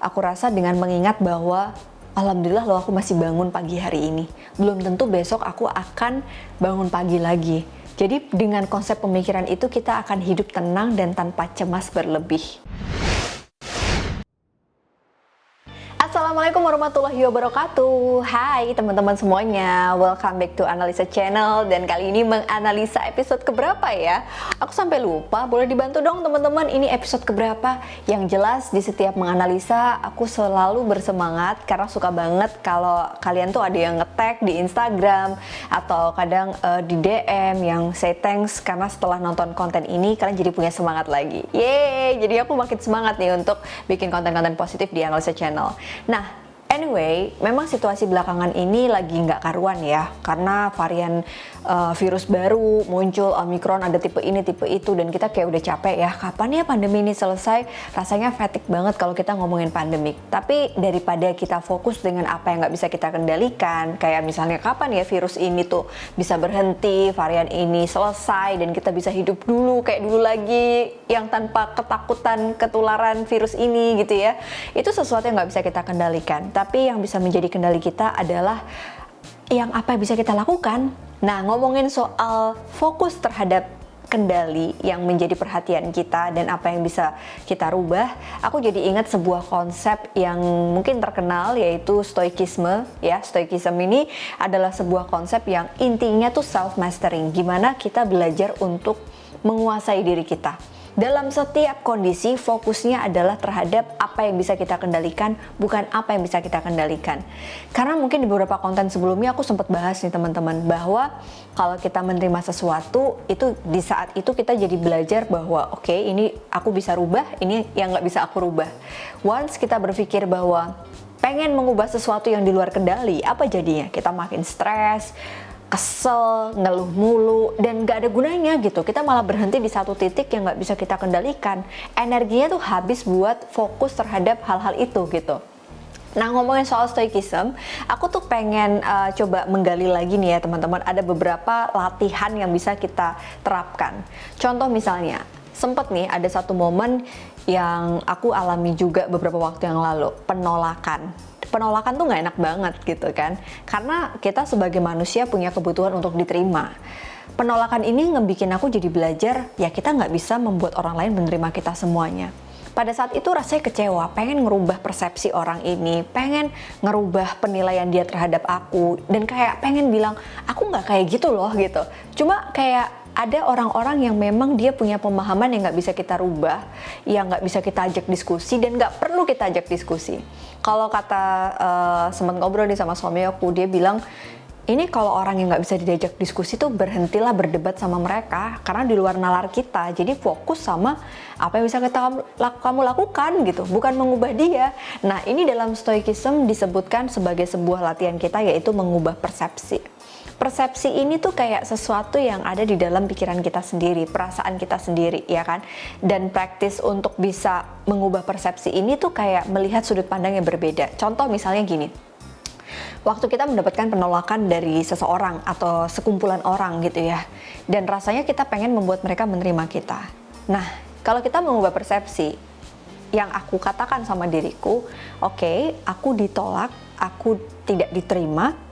Aku rasa dengan mengingat bahwa Alhamdulillah loh aku masih bangun pagi hari ini. Belum tentu besok aku akan bangun pagi lagi. Jadi dengan konsep pemikiran itu kita akan hidup tenang dan tanpa cemas berlebih. Assalamualaikum warahmatullahi wabarakatuh. Hai teman-teman semuanya. Welcome back to Analisa Channel. Dan kali ini menganalisa episode keberapa ya? Aku sampai lupa. Boleh dibantu dong teman-teman Ini episode keberapa? Yang jelas di setiap menganalisa Aku selalu bersemangat Karena suka banget kalau kalian tuh ada yang ngetek di Instagram Atau kadang uh, di DM Yang say thanks Karena setelah nonton konten ini Kalian jadi punya semangat lagi. Yeay! Jadi aku makin semangat nih Untuk bikin konten-konten positif di Analisa Channel. Nah, Anyway, memang situasi belakangan ini lagi nggak karuan ya, karena varian uh, virus baru muncul, Omicron ada tipe ini, tipe itu, dan kita kayak udah capek ya, kapan ya pandemi ini selesai? Rasanya fatigue banget kalau kita ngomongin pandemik. Tapi daripada kita fokus dengan apa yang nggak bisa kita kendalikan, kayak misalnya kapan ya virus ini tuh bisa berhenti, varian ini selesai, dan kita bisa hidup dulu kayak dulu lagi, yang tanpa ketakutan ketularan virus ini gitu ya, itu sesuatu yang nggak bisa kita kendalikan tapi yang bisa menjadi kendali kita adalah yang apa yang bisa kita lakukan. Nah, ngomongin soal fokus terhadap kendali yang menjadi perhatian kita dan apa yang bisa kita rubah, aku jadi ingat sebuah konsep yang mungkin terkenal yaitu stoikisme ya. Stoikisme ini adalah sebuah konsep yang intinya tuh self mastering, gimana kita belajar untuk menguasai diri kita dalam setiap kondisi fokusnya adalah terhadap apa yang bisa kita kendalikan, bukan apa yang bisa kita kendalikan. Karena mungkin di beberapa konten sebelumnya aku sempat bahas nih teman-teman bahwa kalau kita menerima sesuatu itu di saat itu kita jadi belajar bahwa oke okay, ini aku bisa rubah, ini yang nggak bisa aku rubah. Once kita berpikir bahwa pengen mengubah sesuatu yang di luar kendali, apa jadinya? Kita makin stres, kesel, ngeluh mulu, dan gak ada gunanya gitu. Kita malah berhenti di satu titik yang gak bisa kita kendalikan. Energinya tuh habis buat fokus terhadap hal-hal itu gitu. Nah ngomongin soal stoikism, aku tuh pengen uh, coba menggali lagi nih ya teman-teman. Ada beberapa latihan yang bisa kita terapkan. Contoh misalnya, sempet nih ada satu momen yang aku alami juga beberapa waktu yang lalu, penolakan penolakan tuh nggak enak banget gitu kan. Karena kita sebagai manusia punya kebutuhan untuk diterima. Penolakan ini ngebikin aku jadi belajar ya kita nggak bisa membuat orang lain menerima kita semuanya. Pada saat itu rasanya kecewa, pengen ngerubah persepsi orang ini, pengen ngerubah penilaian dia terhadap aku, dan kayak pengen bilang, aku nggak kayak gitu loh gitu. Cuma kayak ada orang-orang yang memang dia punya pemahaman yang nggak bisa kita rubah, yang nggak bisa kita ajak diskusi dan nggak perlu kita ajak diskusi. Kalau kata uh, sempat ngobrol nih sama suami aku, dia bilang ini kalau orang yang nggak bisa diajak diskusi tuh berhentilah berdebat sama mereka karena di luar nalar kita. Jadi fokus sama apa yang bisa kita kamu lakukan gitu, bukan mengubah dia. Nah ini dalam stoikism disebutkan sebagai sebuah latihan kita yaitu mengubah persepsi persepsi ini tuh kayak sesuatu yang ada di dalam pikiran kita sendiri, perasaan kita sendiri, ya kan? Dan praktis untuk bisa mengubah persepsi ini tuh kayak melihat sudut pandang yang berbeda. Contoh misalnya gini, waktu kita mendapatkan penolakan dari seseorang atau sekumpulan orang gitu ya, dan rasanya kita pengen membuat mereka menerima kita. Nah, kalau kita mengubah persepsi, yang aku katakan sama diriku, oke, okay, aku ditolak, aku tidak diterima,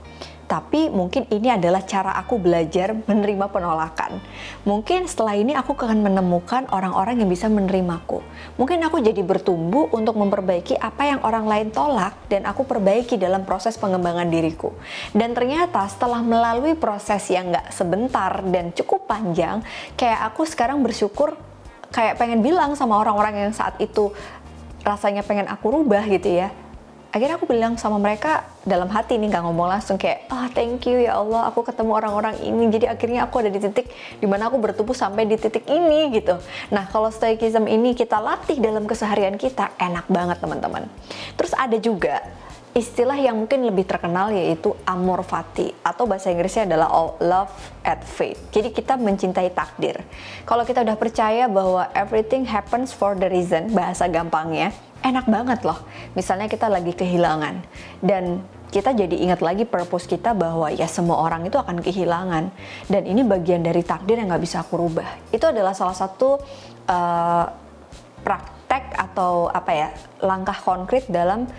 tapi mungkin ini adalah cara aku belajar menerima penolakan. Mungkin setelah ini aku akan menemukan orang-orang yang bisa menerimaku. Mungkin aku jadi bertumbuh untuk memperbaiki apa yang orang lain tolak dan aku perbaiki dalam proses pengembangan diriku. Dan ternyata setelah melalui proses yang gak sebentar dan cukup panjang, kayak aku sekarang bersyukur kayak pengen bilang sama orang-orang yang saat itu rasanya pengen aku rubah gitu ya akhirnya aku bilang sama mereka dalam hati nih nggak ngomong langsung kayak ah oh, thank you ya Allah aku ketemu orang-orang ini jadi akhirnya aku ada di titik di mana aku bertumbuh sampai di titik ini gitu nah kalau stoicism ini kita latih dalam keseharian kita enak banget teman-teman terus ada juga istilah yang mungkin lebih terkenal yaitu amor fati atau bahasa Inggrisnya adalah love at fate. Jadi kita mencintai takdir. Kalau kita udah percaya bahwa everything happens for the reason, bahasa gampangnya, enak banget loh. Misalnya kita lagi kehilangan dan kita jadi ingat lagi purpose kita bahwa ya semua orang itu akan kehilangan dan ini bagian dari takdir yang nggak bisa aku rubah. Itu adalah salah satu uh, praktek atau apa ya langkah konkret dalam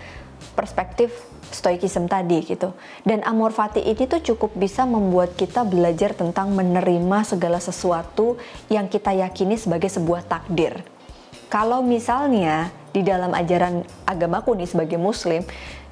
perspektif stoikism tadi gitu. Dan amor fati ini tuh cukup bisa membuat kita belajar tentang menerima segala sesuatu yang kita yakini sebagai sebuah takdir. Kalau misalnya di dalam ajaran agamaku nih sebagai muslim,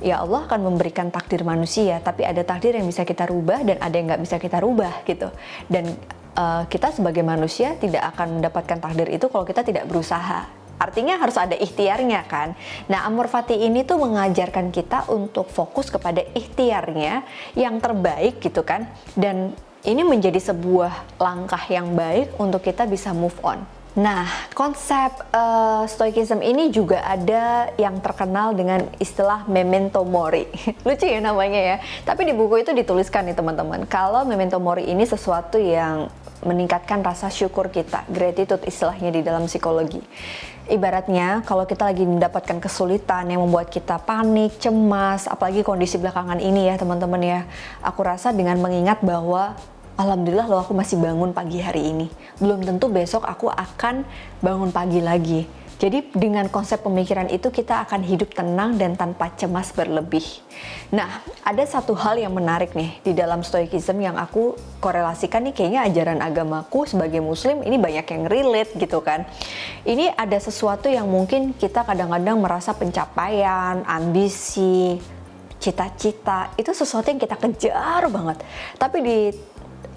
ya Allah akan memberikan takdir manusia, tapi ada takdir yang bisa kita rubah dan ada yang nggak bisa kita rubah gitu. Dan uh, kita sebagai manusia tidak akan mendapatkan takdir itu kalau kita tidak berusaha Artinya harus ada ikhtiarnya kan. Nah, Amor Fati ini tuh mengajarkan kita untuk fokus kepada ikhtiarnya yang terbaik gitu kan. Dan ini menjadi sebuah langkah yang baik untuk kita bisa move on. Nah, konsep uh, stoikism ini juga ada yang terkenal dengan istilah memento mori. Lucu ya namanya ya. Tapi di buku itu dituliskan nih teman-teman, kalau memento mori ini sesuatu yang meningkatkan rasa syukur kita, gratitude istilahnya di dalam psikologi. Ibaratnya kalau kita lagi mendapatkan kesulitan yang membuat kita panik, cemas, apalagi kondisi belakangan ini ya teman-teman ya. Aku rasa dengan mengingat bahwa Alhamdulillah loh aku masih bangun pagi hari ini. Belum tentu besok aku akan bangun pagi lagi. Jadi dengan konsep pemikiran itu kita akan hidup tenang dan tanpa cemas berlebih. Nah, ada satu hal yang menarik nih di dalam stoikism yang aku korelasikan nih kayaknya ajaran agamaku sebagai muslim ini banyak yang relate gitu kan. Ini ada sesuatu yang mungkin kita kadang-kadang merasa pencapaian, ambisi, cita-cita itu sesuatu yang kita kejar banget. Tapi di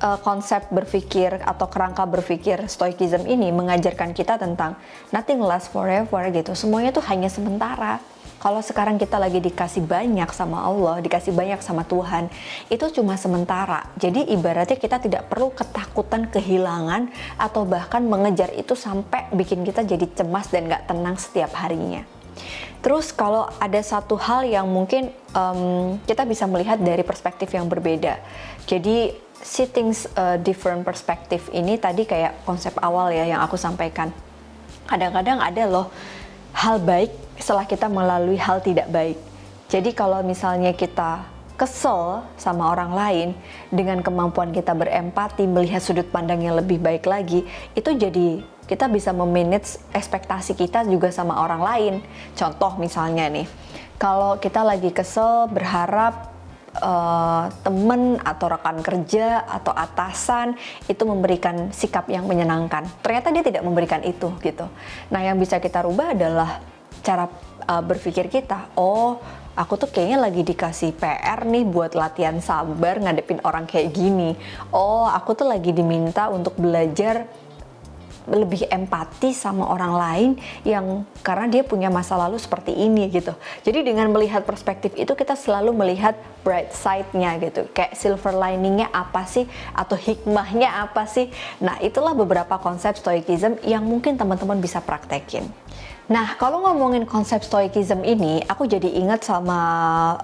uh, konsep berpikir atau kerangka berpikir stoikism ini mengajarkan kita tentang nothing lasts forever gitu. Semuanya tuh hanya sementara. Kalau sekarang kita lagi dikasih banyak sama Allah, dikasih banyak sama Tuhan, itu cuma sementara. Jadi ibaratnya kita tidak perlu ketakutan kehilangan atau bahkan mengejar itu sampai bikin kita jadi cemas dan gak tenang setiap harinya. Terus kalau ada satu hal yang mungkin um, kita bisa melihat dari perspektif yang berbeda. Jadi sitting uh, different perspective ini tadi kayak konsep awal ya yang aku sampaikan. Kadang-kadang ada loh hal baik setelah kita melalui hal tidak baik. Jadi kalau misalnya kita kesel sama orang lain dengan kemampuan kita berempati melihat sudut pandang yang lebih baik lagi itu jadi kita bisa memanage ekspektasi kita juga sama orang lain contoh misalnya nih kalau kita lagi kesel berharap uh, temen atau rekan kerja atau atasan itu memberikan sikap yang menyenangkan. Ternyata dia tidak memberikan itu gitu. Nah, yang bisa kita rubah adalah cara uh, berpikir kita. Oh, aku tuh kayaknya lagi dikasih PR nih buat latihan sabar ngadepin orang kayak gini. Oh, aku tuh lagi diminta untuk belajar lebih empati sama orang lain yang karena dia punya masa lalu seperti ini gitu. Jadi dengan melihat perspektif itu kita selalu melihat bright side-nya gitu. Kayak silver lining-nya apa sih atau hikmahnya apa sih? Nah, itulah beberapa konsep stoicism yang mungkin teman-teman bisa praktekin. Nah, kalau ngomongin konsep stoicism ini, aku jadi ingat sama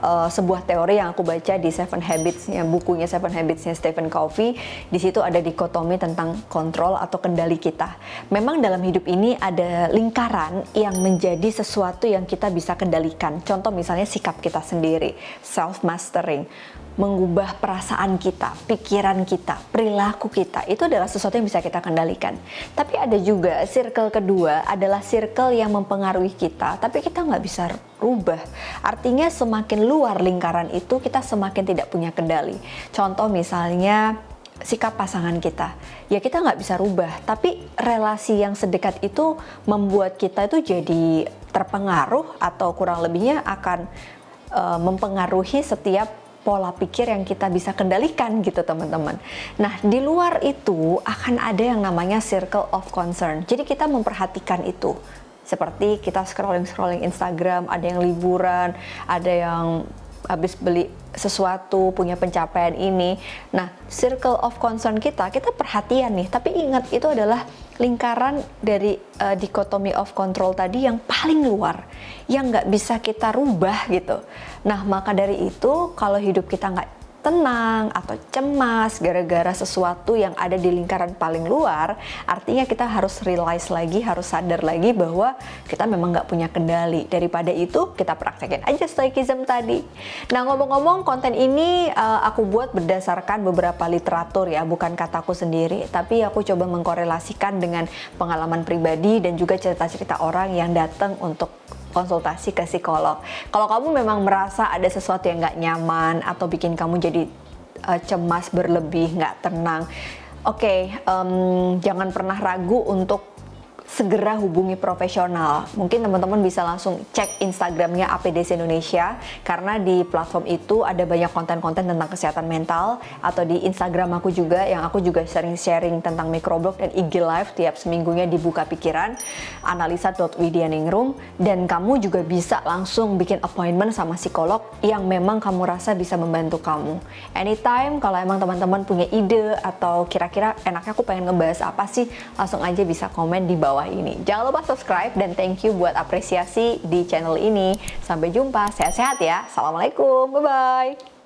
uh, sebuah teori yang aku baca di Seven Habits, yang bukunya Seven Habits-nya Stephen Covey. Di situ ada dikotomi tentang kontrol atau kendali kita. Memang dalam hidup ini ada lingkaran yang menjadi sesuatu yang kita bisa kendalikan. Contoh misalnya sikap kita sendiri, self mastering mengubah perasaan kita, pikiran kita, perilaku kita itu adalah sesuatu yang bisa kita kendalikan. Tapi ada juga circle kedua adalah circle yang mempengaruhi kita, tapi kita nggak bisa rubah. Artinya semakin luar lingkaran itu kita semakin tidak punya kendali. Contoh misalnya sikap pasangan kita ya kita nggak bisa rubah tapi relasi yang sedekat itu membuat kita itu jadi terpengaruh atau kurang lebihnya akan uh, mempengaruhi setiap pola pikir yang kita bisa kendalikan gitu teman-teman. Nah di luar itu akan ada yang namanya circle of concern. Jadi kita memperhatikan itu. Seperti kita scrolling-scrolling Instagram, ada yang liburan, ada yang habis beli sesuatu, punya pencapaian ini. Nah, circle of concern kita, kita perhatian nih. Tapi ingat itu adalah lingkaran dari uh, dikotomi of control tadi yang paling luar, yang nggak bisa kita rubah gitu. Nah, maka dari itu kalau hidup kita nggak tenang atau cemas gara-gara sesuatu yang ada di lingkaran paling luar, artinya kita harus realize lagi, harus sadar lagi bahwa kita memang nggak punya kendali. Daripada itu, kita praktekin aja stoicism tadi. Nah, ngomong-ngomong, konten ini uh, aku buat berdasarkan beberapa literatur ya, bukan kataku sendiri, tapi aku coba mengkorelasikan dengan pengalaman pribadi dan juga cerita-cerita orang yang datang untuk konsultasi ke psikolog. Kalau kamu memang merasa ada sesuatu yang nggak nyaman atau bikin kamu jadi uh, cemas berlebih, nggak tenang, oke, okay, um, jangan pernah ragu untuk segera hubungi profesional. Mungkin teman-teman bisa langsung cek Instagramnya APDC Indonesia karena di platform itu ada banyak konten-konten tentang kesehatan mental atau di Instagram aku juga yang aku juga sering sharing tentang microblog dan IG live tiap seminggunya dibuka pikiran analisa.widianingrum dan kamu juga bisa langsung bikin appointment sama psikolog yang memang kamu rasa bisa membantu kamu. Anytime kalau emang teman-teman punya ide atau kira-kira enaknya aku pengen ngebahas apa sih langsung aja bisa komen di bawah bawah ini. Jangan lupa subscribe dan thank you buat apresiasi di channel ini. Sampai jumpa, sehat-sehat ya. Assalamualaikum, bye-bye.